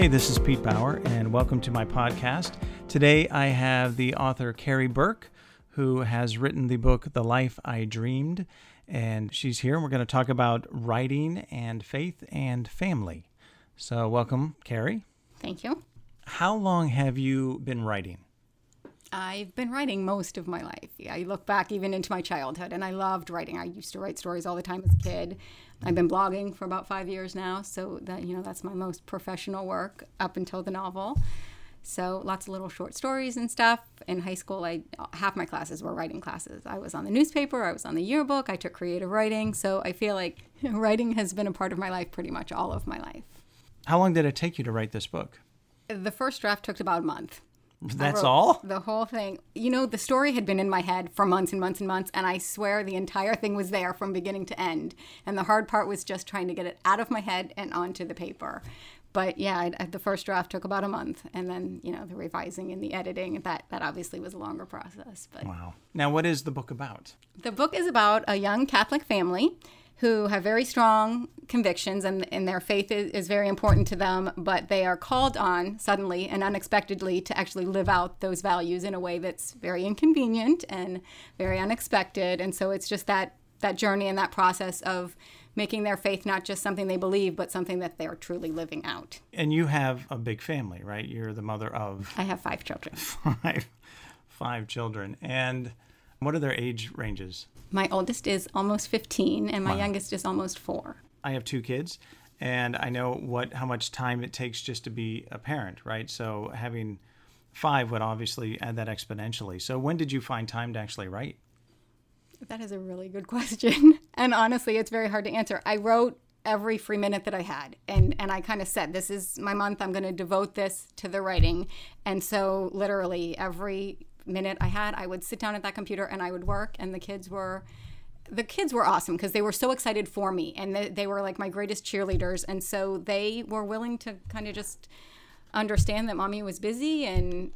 Hey, this is Pete Bauer, and welcome to my podcast. Today I have the author Kari Burke, who has written the book The Life I Dreamed, and she's here. And we're going to talk about writing and faith and family. So, welcome, Kari. Thank you. How long have you been writing? I've been writing most of my life. I look back even into my childhood, and I loved writing. I used to write stories all the time as a kid. I've been blogging for about five years now, so that you know that's my most professional work up until the novel. So lots of little short stories and stuff. In high school, I half my classes were writing classes. I was on the newspaper, I was on the yearbook, I took creative writing. So I feel like writing has been a part of my life pretty much all of my life. How long did it take you to write this book? The first draft took about a month. That's all? The whole thing. You know, the story had been in my head for months and months and months, and I swear the entire thing was there from beginning to end. And the hard part was just trying to get it out of my head and onto the paper. But yeah, I, the first draft took about a month, and then you know the revising and the editing. That that obviously was a longer process. But wow. Now, what is the book about? The book is about a young Catholic family who have very strong convictions and, and their faith is, is very important to them, but they are called on suddenly and unexpectedly to actually live out those values in a way that's very inconvenient and very unexpected. And so it's just that that journey and that process of making their faith not just something they believe, but something that they're truly living out. And you have a big family, right? You're the mother of. I have five children. Five, five children, and what are their age ranges? My oldest is almost 15, and my wow. youngest is almost four. I have two kids, and I know what how much time it takes just to be a parent, right? So having five would obviously add that exponentially. So when did you find time to actually write? That is a really good question, and honestly, it's very hard to answer. I wrote every free minute that I had. And and I kind of said, this is my month. I'm going to devote this to the writing. And so literally every minute I had, I would sit down at that computer and I would work. And the kids were, the kids were awesome because they were so excited for me and they, they were like my greatest cheerleaders. And so they were willing to kind of just understand that mommy was busy and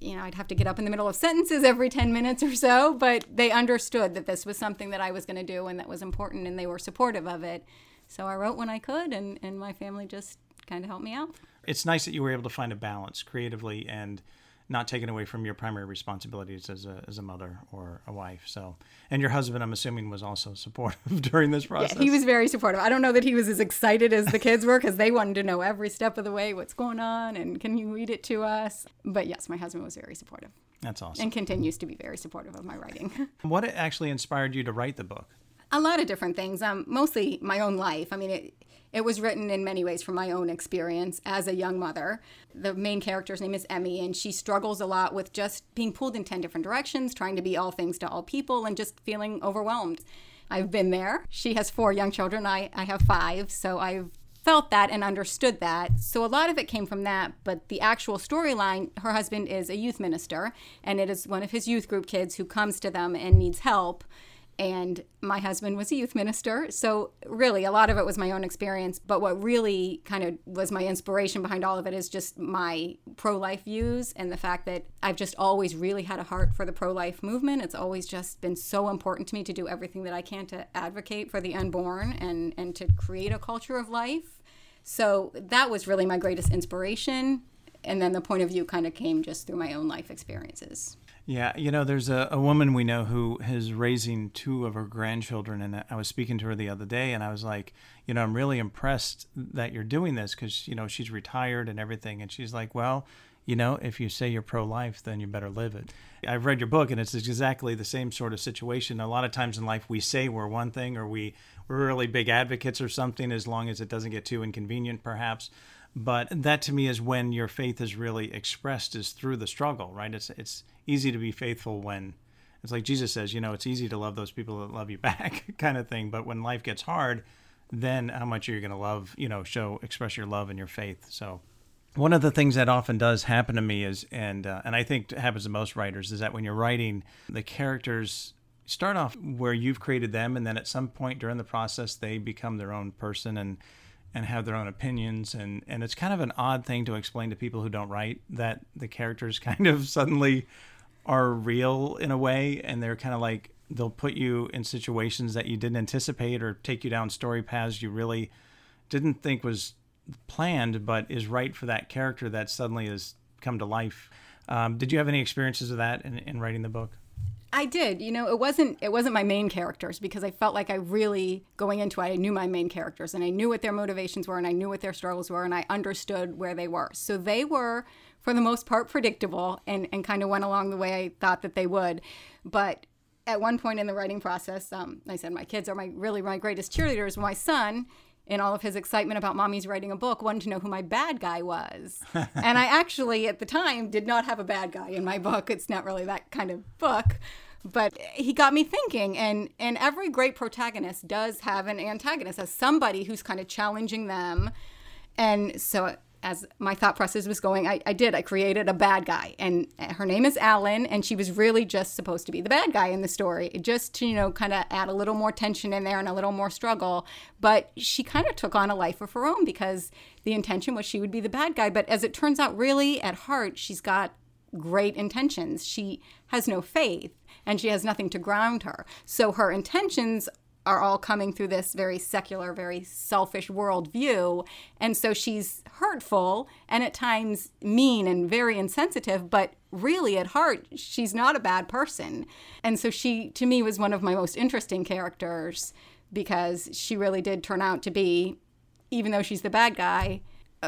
you know, I'd have to get up in the middle of sentences every 10 minutes or so, but they understood that this was something that I was going to do and that was important and they were supportive of it. So I wrote when I could and, and my family just kind of helped me out. It's nice that you were able to find a balance creatively and not taken away from your primary responsibilities as a, as a mother or a wife. So, and your husband, I'm assuming, was also supportive during this process. Yeah, he was very supportive. I don't know that he was as excited as the kids were because they wanted to know every step of the way what's going on and can you read it to us. But yes, my husband was very supportive. That's awesome. And continues to be very supportive of my writing. what actually inspired you to write the book? A lot of different things. Um, mostly my own life. I mean, it, it was written in many ways from my own experience as a young mother. The main character's name is Emmy, and she struggles a lot with just being pulled in 10 different directions, trying to be all things to all people, and just feeling overwhelmed. I've been there. She has four young children. I, I have five. So I've felt that and understood that. So a lot of it came from that. But the actual storyline her husband is a youth minister, and it is one of his youth group kids who comes to them and needs help and my husband was a youth minister. So, really, a lot of it was my own experience. But what really kind of was my inspiration behind all of it is just my pro life views and the fact that I've just always really had a heart for the pro life movement. It's always just been so important to me to do everything that I can to advocate for the unborn and, and to create a culture of life. So, that was really my greatest inspiration. And then the point of view kind of came just through my own life experiences. Yeah, you know, there's a, a woman we know who is raising two of her grandchildren, and I was speaking to her the other day, and I was like, you know, I'm really impressed that you're doing this because you know she's retired and everything, and she's like, well, you know, if you say you're pro-life, then you better live it. I've read your book, and it's exactly the same sort of situation. A lot of times in life, we say we're one thing, or we we're really big advocates or something, as long as it doesn't get too inconvenient, perhaps but that to me is when your faith is really expressed is through the struggle right it's it's easy to be faithful when it's like Jesus says, you know, it's easy to love those people that love you back, kind of thing. But when life gets hard, then how much are you going to love, you know, show, express your love and your faith. So, one of the things that often does happen to me is, and uh, and I think happens to most writers, is that when you're writing, the characters start off where you've created them, and then at some point during the process, they become their own person and and have their own opinions and and it's kind of an odd thing to explain to people who don't write that the characters kind of suddenly are real in a way and they're kind of like they'll put you in situations that you didn't anticipate or take you down story paths you really didn't think was planned, but is right for that character that suddenly has come to life. Um, did you have any experiences of that in, in writing the book? I did. You know, it wasn't it wasn't my main characters because I felt like I really going into it, I knew my main characters and I knew what their motivations were and I knew what their struggles were and I understood where they were. So they were for the most part predictable and, and kind of went along the way I thought that they would. But at one point in the writing process, um, I said my kids are my really my greatest cheerleaders. My son in all of his excitement about mommy's writing a book, wanted to know who my bad guy was. and I actually, at the time, did not have a bad guy in my book. It's not really that kind of book. But he got me thinking, and, and every great protagonist does have an antagonist, as somebody who's kind of challenging them. And so as my thought process was going, I, I did. I created a bad guy, and her name is Alan, and she was really just supposed to be the bad guy in the story, just to, you know, kind of add a little more tension in there and a little more struggle. But she kind of took on a life of her own because the intention was she would be the bad guy. But as it turns out, really at heart, she's got great intentions. She has no faith and she has nothing to ground her. So her intentions are all coming through this very secular, very selfish worldview. And so she's hurtful and at times mean and very insensitive, but really at heart, she's not a bad person. And so she, to me, was one of my most interesting characters because she really did turn out to be, even though she's the bad guy,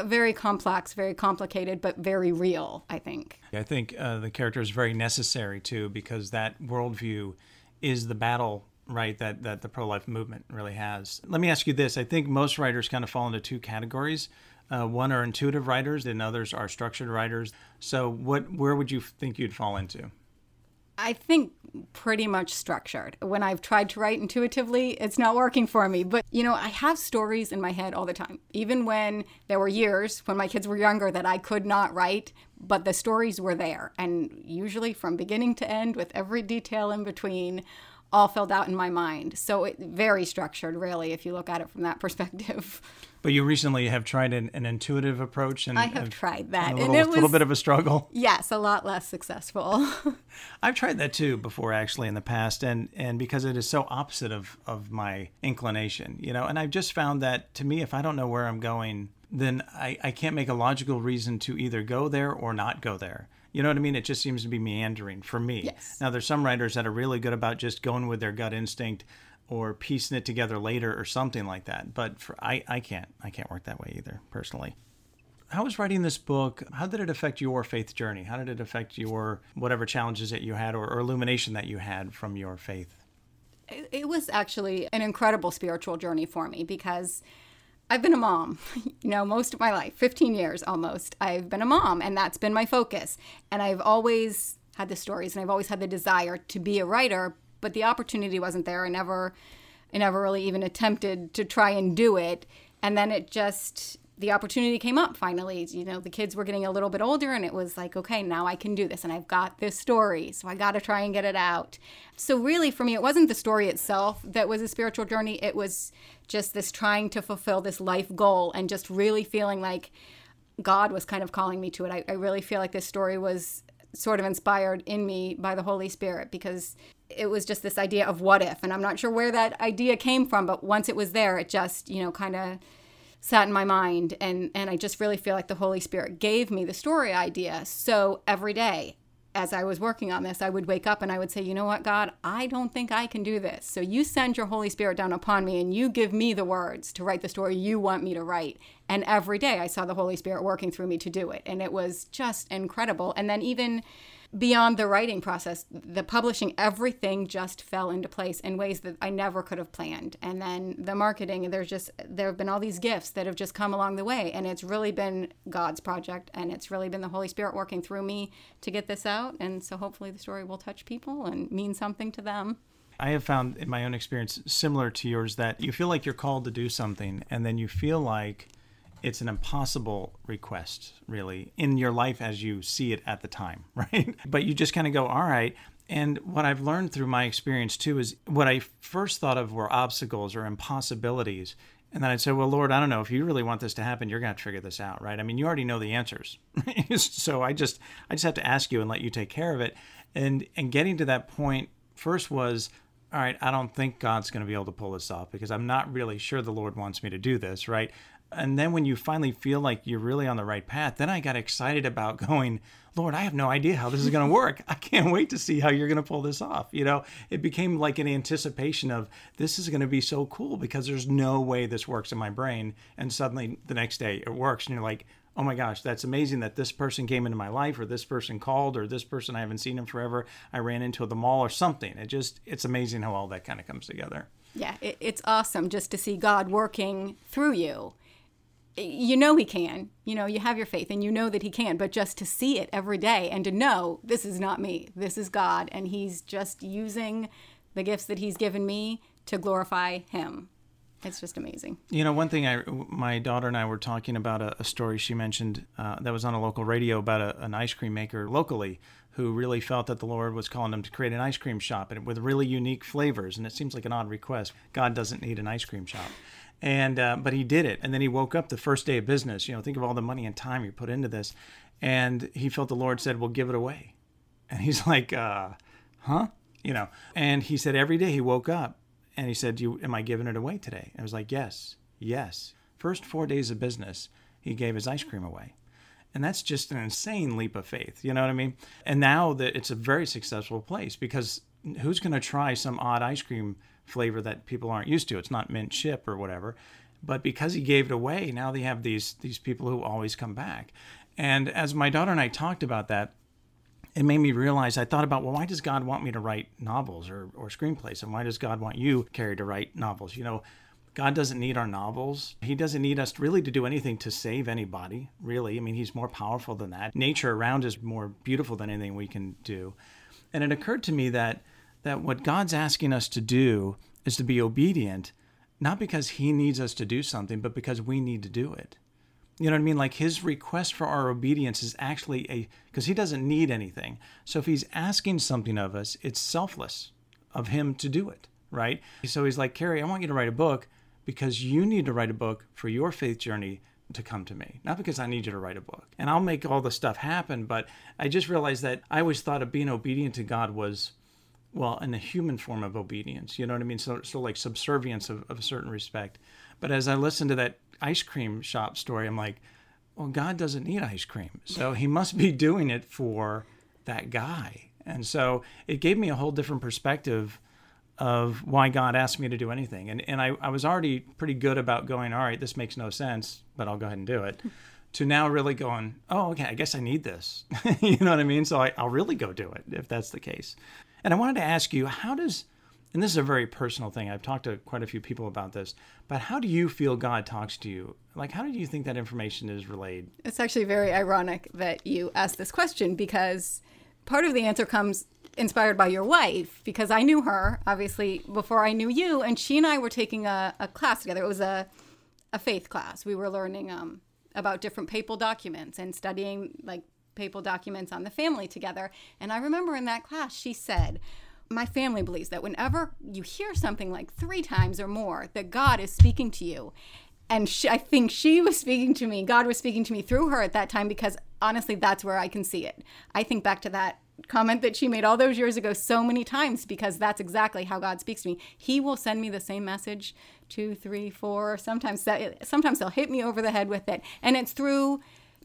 very complex, very complicated, but very real, I think. I think uh, the character is very necessary too because that worldview is the battle right that that the pro-life movement really has let me ask you this i think most writers kind of fall into two categories uh, one are intuitive writers and others are structured writers so what where would you think you'd fall into I think pretty much structured. When I've tried to write intuitively, it's not working for me. But, you know, I have stories in my head all the time. Even when there were years when my kids were younger that I could not write, but the stories were there. And usually from beginning to end, with every detail in between, all filled out in my mind. So it very structured, really, if you look at it from that perspective. But you recently have tried an, an intuitive approach, and I have, tried that, a little, and it was a little bit of a struggle. Yes, a lot less successful. I've tried that too before, actually, in the past, and and because it is so opposite of of my inclination, you know, and I've just found that to me, if I don't know where I'm going, then I, I can't make a logical reason to either go there or not go there. You know what I mean? It just seems to be meandering for me. Yes. Now, there's some writers that are really good about just going with their gut instinct or piecing it together later or something like that. But for, I, I can't. I can't work that way either, personally. How was writing this book? How did it affect your faith journey? How did it affect your whatever challenges that you had or, or illumination that you had from your faith? It was actually an incredible spiritual journey for me because I've been a mom, you know, most of my life, 15 years almost. I've been a mom, and that's been my focus. And I've always had the stories, and I've always had the desire to be a writer, but the opportunity wasn't there. I never, I never really even attempted to try and do it. And then it just the opportunity came up finally. You know, the kids were getting a little bit older, and it was like, okay, now I can do this, and I've got this story, so I got to try and get it out. So, really, for me, it wasn't the story itself that was a spiritual journey, it was just this trying to fulfill this life goal and just really feeling like God was kind of calling me to it. I, I really feel like this story was sort of inspired in me by the Holy Spirit because it was just this idea of what if. And I'm not sure where that idea came from, but once it was there, it just, you know, kind of sat in my mind and and I just really feel like the Holy Spirit gave me the story idea. So every day as I was working on this, I would wake up and I would say, "You know what, God, I don't think I can do this. So you send your Holy Spirit down upon me and you give me the words to write the story you want me to write." And every day I saw the Holy Spirit working through me to do it, and it was just incredible. And then even beyond the writing process, the publishing, everything just fell into place in ways that I never could have planned. And then the marketing, there's just, there have been all these gifts that have just come along the way. And it's really been God's project. And it's really been the Holy Spirit working through me to get this out. And so hopefully the story will touch people and mean something to them. I have found in my own experience, similar to yours, that you feel like you're called to do something, and then you feel like it's an impossible request, really, in your life as you see it at the time, right? But you just kind of go, all right. And what I've learned through my experience too is what I first thought of were obstacles or impossibilities. And then I'd say, well, Lord, I don't know if you really want this to happen, you're going to, figure this out, right? I mean, you already know the answers. so I just, I just have to ask you and let you take care of it. And, and getting to that point first was all right, I don't think God's going to be able to pull this off because I'm not really sure the Lord wants me to do this, right? And then when you finally feel like you're really on the right path, then I got excited about going, Lord, I have no idea how this is going to work. I can't wait to see how you're going to pull this off. You know, it became like an anticipation of this is going to be so cool because there's no way this works in my brain. And suddenly the next day it works. And you're like, oh my gosh, that's amazing that this person came into my life or this person called or this person I haven't seen in forever. I ran into the mall or something. It just, it's amazing how all that kind of comes together. Yeah, it, it's awesome just to see God working through you you know he can. You know you have your faith and you know that he can but just to see it every day and to know this is not me this is god and he's just using the gifts that he's given me to glorify him. It's just amazing. You know one thing i my daughter and i were talking about a, a story she mentioned uh, that was on a local radio about a, an ice cream maker locally who really felt that the lord was calling them to create an ice cream shop and with really unique flavors and it seems like an odd request. God doesn't need an ice cream shop and uh, but he did it. And then he woke up the first day of business. You know think of all the money and time you put into this. And he felt the lord said well give it away. And he's like uh, huh? You know. And he said every day he woke up and he said you am i giving it away today and i was like yes. Yes. First four days of business he gave his ice cream away. And that's just an insane leap of faith. You know what i mean? And now that it's a very successful place because who's going to try some odd ice cream flavor that people aren't used to. It's not mint chip or whatever. But because he gave it away, now they have these these people who always come back. And as my daughter and I talked about that, it made me realize I thought about, well, why does God want me to write novels or, or screenplays? And why does God want you, Kari, to write novels? You know, God doesn't need our novels. He doesn't need us really to do anything to save anybody, really. I mean, He's more powerful than that. Nature around is more beautiful than anything we can do. And it occurred to me that that what God's asking us to do is to be obedient, not because He needs us to do something, but because we need to do it. You know what I mean? Like His request for our obedience is actually a, because He doesn't need anything. So if He's asking something of us, it's selfless of Him to do it, right? So He's like, Kari, I want you to write a book because you need to write a book for your faith journey to come to me, not because I need you to write a book. And I'll make all the stuff happen, but I just realized that I always thought of being obedient to God was well, in the human form of obedience. You know what I mean? So, so like subservience of, of a certain respect. But as I listened to that ice cream shop story, I'm like, well, God doesn't need ice cream. So he must be doing it for that guy. And so it gave me a whole different perspective of why God asked me to do anything. And, and I, I was already pretty good about going, all right, this makes no sense, but I'll go ahead and do it. to now really going, oh, okay, I guess I need this. you know what I mean? So I, I'll really go do it if that's the case. And I wanted to ask you, how does, and this is a very personal thing, I've talked to quite a few people about this, but how do you feel God talks to you? Like, how do you think that information is relayed? It's actually very ironic that you asked this question because part of the answer comes inspired by your wife because I knew her, obviously, before I knew you, and she and I were taking a, a class together. It was a, a faith class. We were learning um, about different papal documents and studying like papal documents on the family together. And I remember in that class, she said, my family believes that whenever you hear something like three times or more, that God is speaking to you. And she, I think she was speaking to me. God was speaking to me through her at that time because honestly, that's where I can see it. I think back to that comment that she made all those years ago so many times because that's exactly how God speaks to me. He will send me the same message two, three, four. Sometimes sometimes they'll hit me over the head with it, and it's through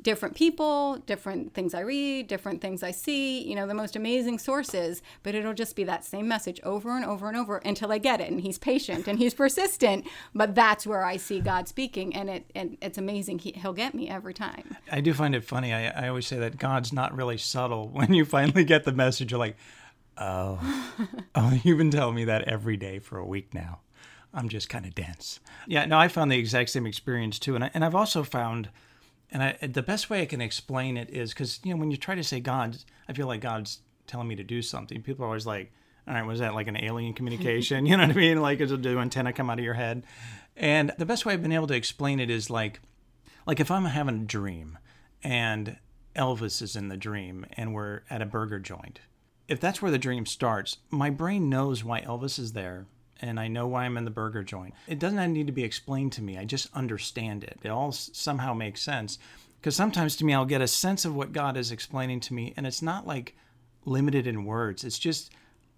different people, different things I read, different things I see, you know, the most amazing sources, but it'll just be that same message over and over and over until I get it. And he's patient and he's persistent, but that's where I see God speaking and it and it's amazing. He, will get me every time. I do find it funny. I, I always say that God's not really subtle. When you finally get the message, you're like, oh, oh, you've been telling me that every day for a week now. I'm just kind of dense. Yeah, no, I found the exact same experience too. And, I, and I've also found and I, the best way I can explain it is because you know when you try to say God, I feel like God's telling me to do something. People are always like, "All right, was that like an alien communication?" you know what I mean? Like, does the antenna come out of your head? And the best way I've been able to explain it is like, like if I'm having a dream and Elvis is in the dream and we're at a burger joint. If that's where the dream starts, my brain knows why Elvis is there and I know why I'm in the burger joint. It doesn't need to be explained to me. I just understand it. It all somehow makes sense. Because sometimes to me, I'll get a sense of what God is explaining to me, and it's not like limited in words. It's just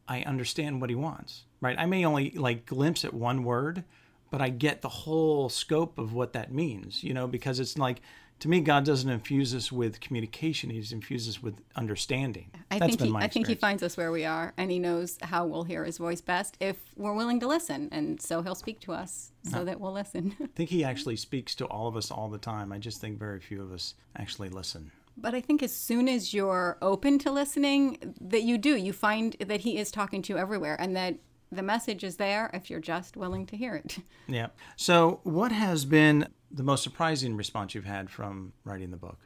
I understand what he wants, right? I may only like glimpse at one word, but I get the whole scope of what that means, you know, because it's like to me, God doesn't infuse us with communication; He's infuses us with understanding. I That's think been he, my I think he finds us where we are, and he knows how we'll hear his voice best if we're willing to listen, and so he'll speak to us so that we'll listen. I think He actually speaks to all of us all the time. I just think very few of us actually listen. But I think as soon as you're open to listening, that you do, you find that he is talking to you everywhere, and that the message is there if you're just willing to hear it. Yeah. So, what has been the most surprising response you've had from writing the book?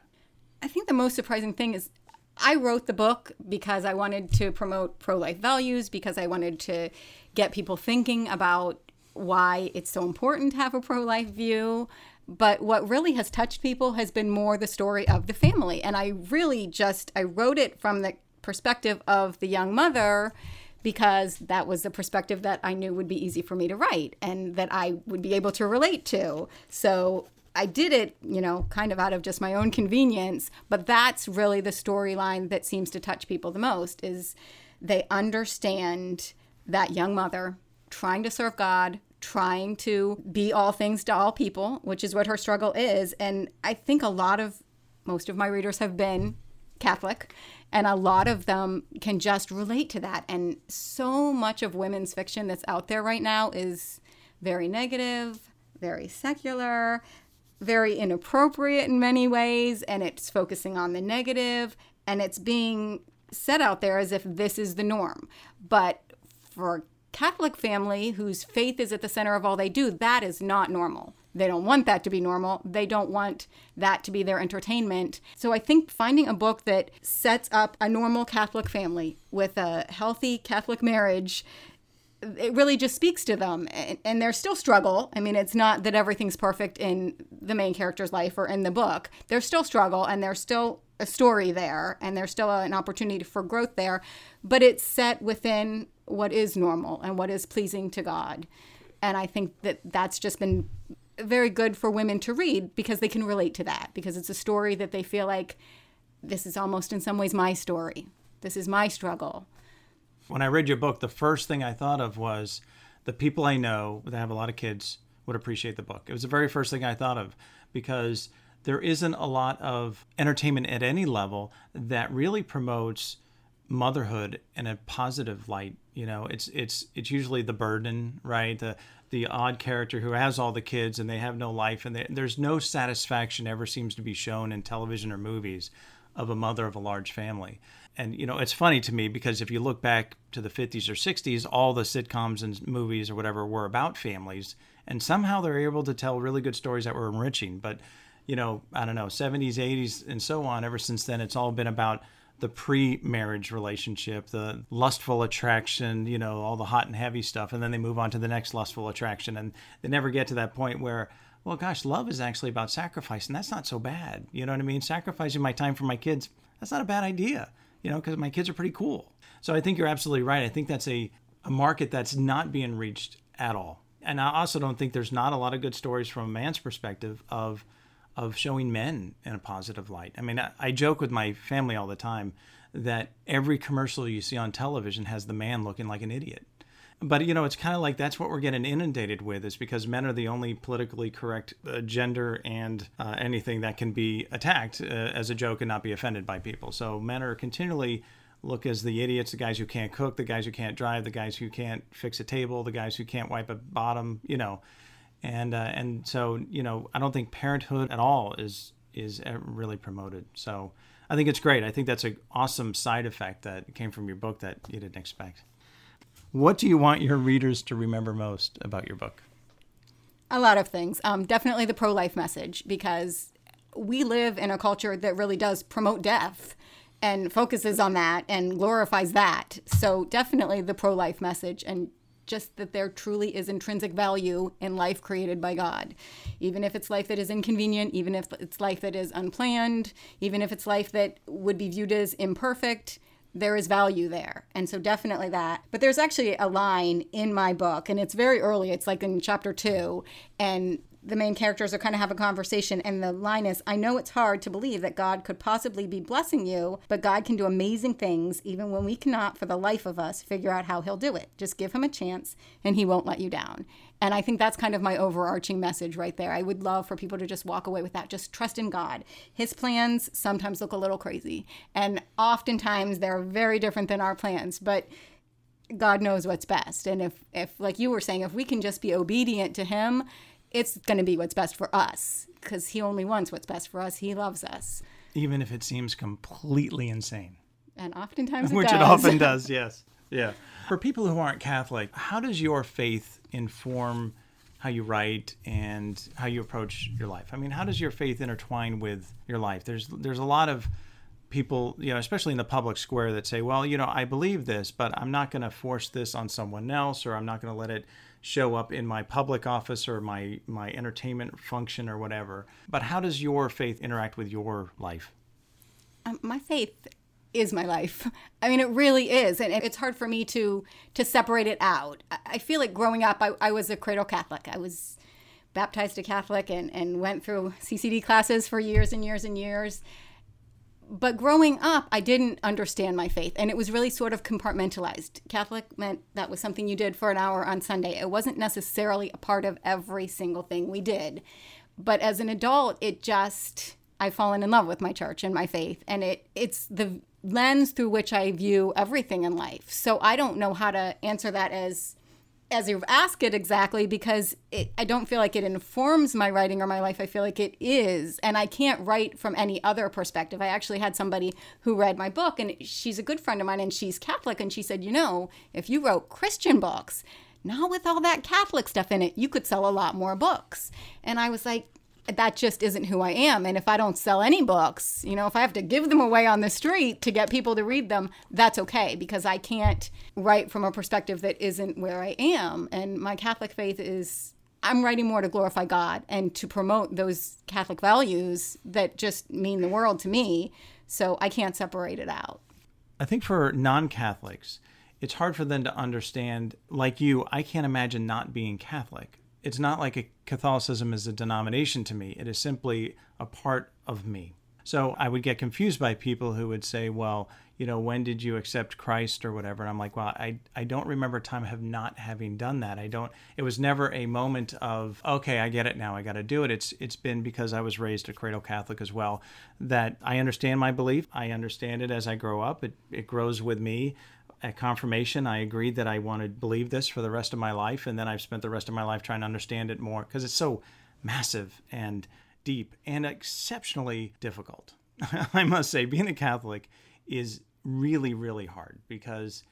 I think the most surprising thing is I wrote the book because I wanted to promote pro life values, because I wanted to get people thinking about why it's so important to have a pro life view. But what really has touched people has been more the story of the family. And I really just I wrote it from the perspective of the young mother because that was the perspective that I knew would be easy for me to write and that I would be able to relate to. So I did it, you know, kind of out of just my own convenience, but that's really the storyline that seems to touch people the most is they understand that young mother trying to serve God, trying to be all things to all people, which is what her struggle is. And I think a lot of most of my readers have been Catholic, and a lot of them can just relate to that. And so much of women's fiction that's out there right now is very negative, very secular, very inappropriate in many ways, and it's focusing on the negative, and it's being set out there as if this is the norm. But for a Catholic family whose faith is at the center of all they do, that is not normal. They don't want that to be normal. They don't want that to be their entertainment. So I think finding a book that sets up a normal Catholic family with a healthy Catholic marriage it really just speaks to them and, and there's still struggle i mean it's not that everything's perfect in the main character's life or in the book there's still struggle and there's still a story there and there's still an opportunity for growth there but it's set within what is normal and what is pleasing to god and i think that that's just been very good for women to read because they can relate to that because it's a story that they feel like this is almost in some ways my story this is my struggle When I read your book, the first thing I thought of was the people I know that have a lot of kids would appreciate the book. It was the very first thing I thought of because there isn't a lot of entertainment at any level that really promotes motherhood in a positive light. You know, it's it's it's usually the burden, right? The the odd character who has all the kids and they have no life, and they, there's no satisfaction ever seems to be shown in television or movies of a mother of a large family. And you know, it's funny to me because if you look back to the 50s or 60s, all the sitcoms and movies or whatever were about families, and somehow they're able to tell really good stories that were enriching. But you know, I don't know, 70s, 80s, and so on. Ever since then, it's all been about the pre-marriage relationship, the lustful attraction, you know, all the hot and heavy stuff, and then they move on to the next lustful attraction, and they never get to that point where, well, gosh, love is actually about sacrifice, and that's not so bad. You know what I mean? Sacrificing my time for my kids, that's not a bad idea, you know, because my kids are pretty cool. So I think you're absolutely right. I think that's a, a market that's not being reached at all. And I also don't think there's not a lot of good stories from a man's perspective of of showing men in a positive light. I mean, I, I joke with my family all the time that every commercial you see on television has the man looking like an idiot. But you know, it's kind of like that's what we're getting inundated with, is because men are the only politically correct uh, gender and uh, anything that can be attacked uh, as a joke and not be offended by people. So men are continually look as the idiots, the guys who can't cook, the guys who can't drive, the guys who can't fix a table, the guys who can't wipe a bottom. You know, and uh, and so you know I don't think parenthood at all is is really promoted. So I think it's great. I think that's an awesome side effect that came from your book that you didn't expect. What do you want your readers to remember most about your book? A lot of things. Um, definitely the pro life message because we live in a culture that really does promote death and focuses on that and glorifies that. So, definitely the pro life message and just that there truly is intrinsic value in life created by God. Even if it's life that is inconvenient, even if it's life that is unplanned, even if it's life that would be viewed as imperfect, there is value there. And so definitely that. But there's actually a line in my book, and it's very early, it's like in chapter two, and the main characters are kind of have a conversation and the line is i know it's hard to believe that god could possibly be blessing you but god can do amazing things even when we cannot for the life of us figure out how he'll do it. Just give him a chance and he won't let you down. And i think that's kind of my overarching message right there. I would love for people to just walk away with that. Just trust in god. His plans sometimes look a little crazy and oftentimes they're very different than our plans but God knows what's best. And if, if, like you were saying, if we can just be obedient to Him, it's going to be what's best for us because He only wants what's best for us. He loves us. Even if it seems completely insane. And oftentimes it Which does. it often does, yes. Yeah. For people who aren't Catholic, how does your faith inform how you write and how you approach your life? I mean, how does your faith intertwine with your life? There's there's a lot of people, you know, especially in the public square that say, well, you know, I believe this, but I'm not going to force this on someone else or I'm not going to let it show up in my public office or my my entertainment function or whatever. But how does your faith interact with your life? Um, my faith is my life. I mean, it really is, and it's hard for me to to separate it out. I- feel like growing up, I, I was a cradle Catholic. I was baptized a Catholic and, and went through CCD classes for years and years and years. But growing up, I didn't understand my faith, and it was really sort of compartmentalized. Catholic meant that was something you did for an hour on Sunday. It wasn't necessarily a part of every single thing we did. But as an adult, it just I've fallen in love with my church and my faith, and it it's the lens through which I view everything in life. So I don't know how to answer that as as you ask it exactly because it, I don't feel like it informs my writing or my life. I feel like it is. And I can't write from any other perspective. I actually had somebody who read my book, and she's a good friend of mine, and she's Catholic. And she said, You know, if you wrote Christian books, not with all that Catholic stuff in it, you could sell a lot more books. And I was like, that just isn't who I am. And if I don't sell any books, you know, if I have to give them away on the street to get people to read them, that's okay because I can't write from a perspective that isn't where I am. And my Catholic faith is I'm writing more to glorify God and to promote those Catholic values that just mean the world to me. So I can't separate it out. I think for non Catholics, it's hard for them to understand. Like you, I can't imagine not being Catholic. It's not like Catholicism is a denomination to me, it is simply a part of me. So I would get confused by people who would say, well, you know, when did you accept Christ or whatever? And I'm like, well, I, I don't remember time of not having done that. I don't, it was never a moment of, okay, I get it now. I got to do it. It's, it's been because I was raised a cradle Catholic as well that I understand my belief. I understand it as I grow up. It, it grows with me. At confirmation, I agreed that I wanted to believe this for the rest of my life. And then I've spent the rest of my life trying to understand it more because it's so massive and deep and exceptionally difficult. I must say, being a Catholic is really, really hard because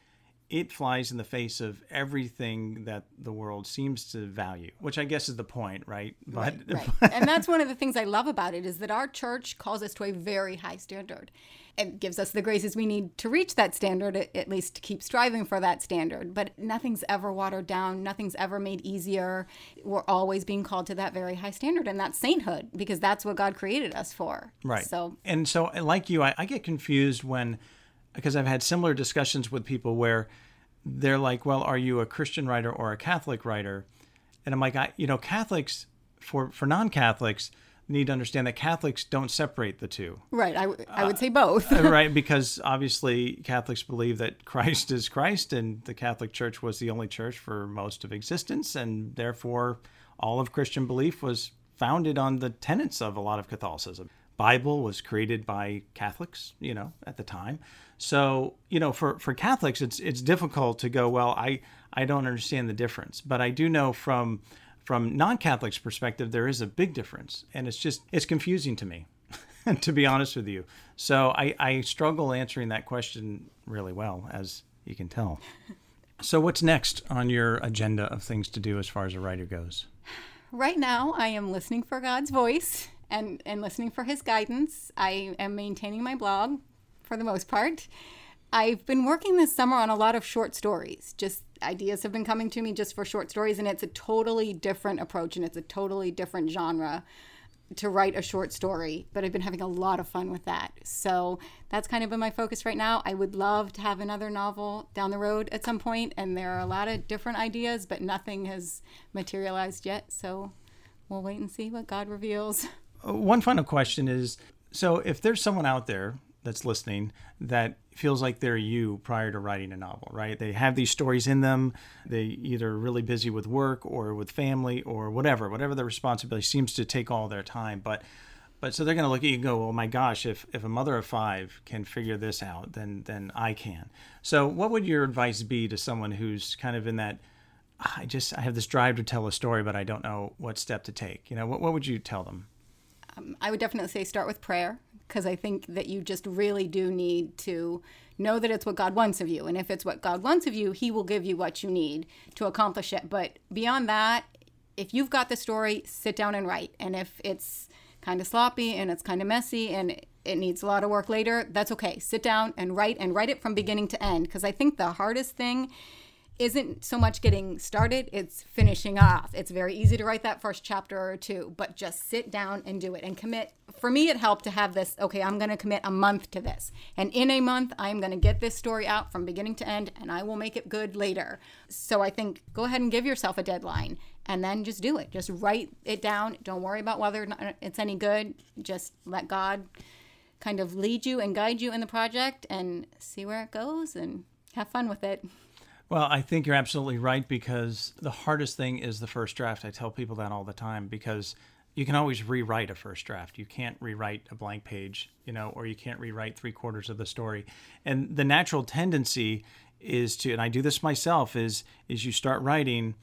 it flies in the face of everything that the world seems to value, which I guess is the point, right? But Right. and that's one of the things I love about it is that our church calls us to a very high standard and gives us the graces we need to reach that standard, at at least to keep striving for that standard. But nothing's ever watered down, nothing's ever made easier. We're always being called to that very high standard, and that's sainthood because that's what God created us for. Right. So and so like you, I, I get confused when because I've had similar discussions with people where they're like, "Well, are you a Christian writer or a Catholic writer?" And I'm like, I, you know, Catholics for for non-Catholics need to understand that Catholics don't separate the two. right, I, I would uh, say both. Uh, right because obviously catholics believe that christ is christ and the catholic church was the only church for most of existence and therefore all of christian belief was founded on the tenets of a lot of catholicism bible was created by catholics you know at the time so you know for for catholics it's it's difficult to go well i i don't understand the difference but i do know from from non-catholics perspective there is a big difference and it's just it's confusing to me to be honest with you. So I, I struggle answering that question really well, as you can tell. So, what's next on your agenda of things to do as far as a writer goes? Right now, I am listening for God's voice and, and listening for His guidance. I am maintaining my blog for the most part. I've been working this summer on a lot of short stories. Just ideas have been coming to me just for short stories, and it's a totally different approach and it's a totally different genre to write a short story. But I've been having a lot of fun with that. So that's kind of been my focus right now. I would love to have another novel down the road at some point, and there are a lot of different ideas, but nothing has materialized yet. So we'll wait and see what God reveals. Uh, one final question is so if there's someone out there that's listening that feels like they're you prior to writing a novel, right? They have these stories in them. They either really busy with work or with family or whatever, whatever the responsibility seems to take all their time. But but so they're going to look at you and go, "Oh my gosh, if if a mother of five can figure this out, then then I can." So, what would your advice be to someone who's kind of in that? I just I have this drive to tell a story, but I don't know what step to take. You know, what what would you tell them? Um, I would definitely say start with prayer because I think that you just really do need to know that it's what God wants of you. And if it's what God wants of you, He will give you what you need to accomplish it. But beyond that, if you've got the story, sit down and write. And if it's kind of sloppy and it's kind of messy and it needs a lot of work later, that's okay. Sit down and write and write it from beginning to end. Because I think the hardest thing isn't so much getting started, it's finishing off. It's very easy to write that first chapter or two, but just sit down and do it and commit. For me, it helped to have this okay, I'm going to commit a month to this. And in a month, I'm going to get this story out from beginning to end and I will make it good later. So I think go ahead and give yourself a deadline and then just do it. Just write it down. Don't worry about whether it's any good. Just let God kind of lead you and guide you in the project and see where it goes and have fun with it. Well, I think you're absolutely right because the hardest thing is the first draft. I tell people that all the time because you can always rewrite a first draft. You can't rewrite a blank page, you know, or you can't rewrite three quarters of the story. And the natural tendency is to, and I do this myself, is is you start writing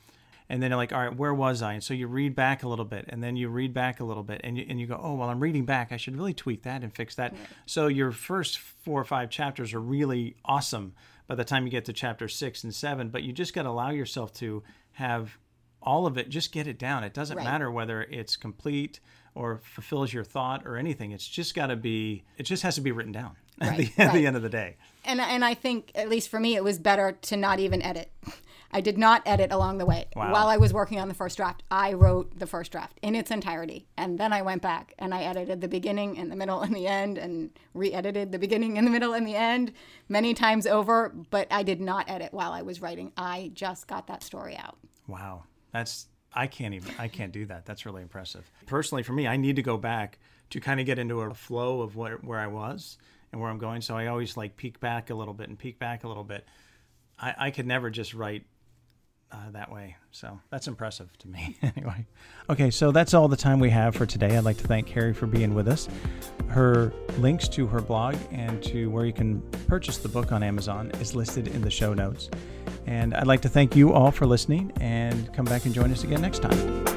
and then you're like, all right, where was I? And so you read back a little bit, and then you read back a little bit, and you, and you go, oh, well, I'm reading back. I should really tweak that and fix that. So your first four or five chapters are really awesome by the time you get to chapter six and seven. But you just got to allow yourself to have all of it, just get it down. It doesn't right. matter whether it's complete or fulfills your thought or anything. It's just got to be, it just has to be written down right, at, the, right. at the end of the day. And, and I think, at least for me, it was better to not even edit. I did not edit along the way. Wow. While I was working on the first draft, I wrote the first draft in its entirety. And then I went back and I edited the beginning and the middle and the end and re edited the beginning and the middle and the end many times over. But I did not edit while I was writing. I just got that story out. Wow. That's, I can't even, I can't do that. That's really impressive. Personally, for me, I need to go back to kind of get into a flow of what, where I was and where I'm going. So I always like peek back a little bit and peek back a little bit. I, I could never just write uh, that way. So that's impressive to me. anyway. Okay, so that's all the time we have for today. I'd like to thank Kari for being with us. Her links to her blog and to where you can purchase the book on Amazon is listed in the show notes. And I'd like to thank you all for listening and come back and join us again next time.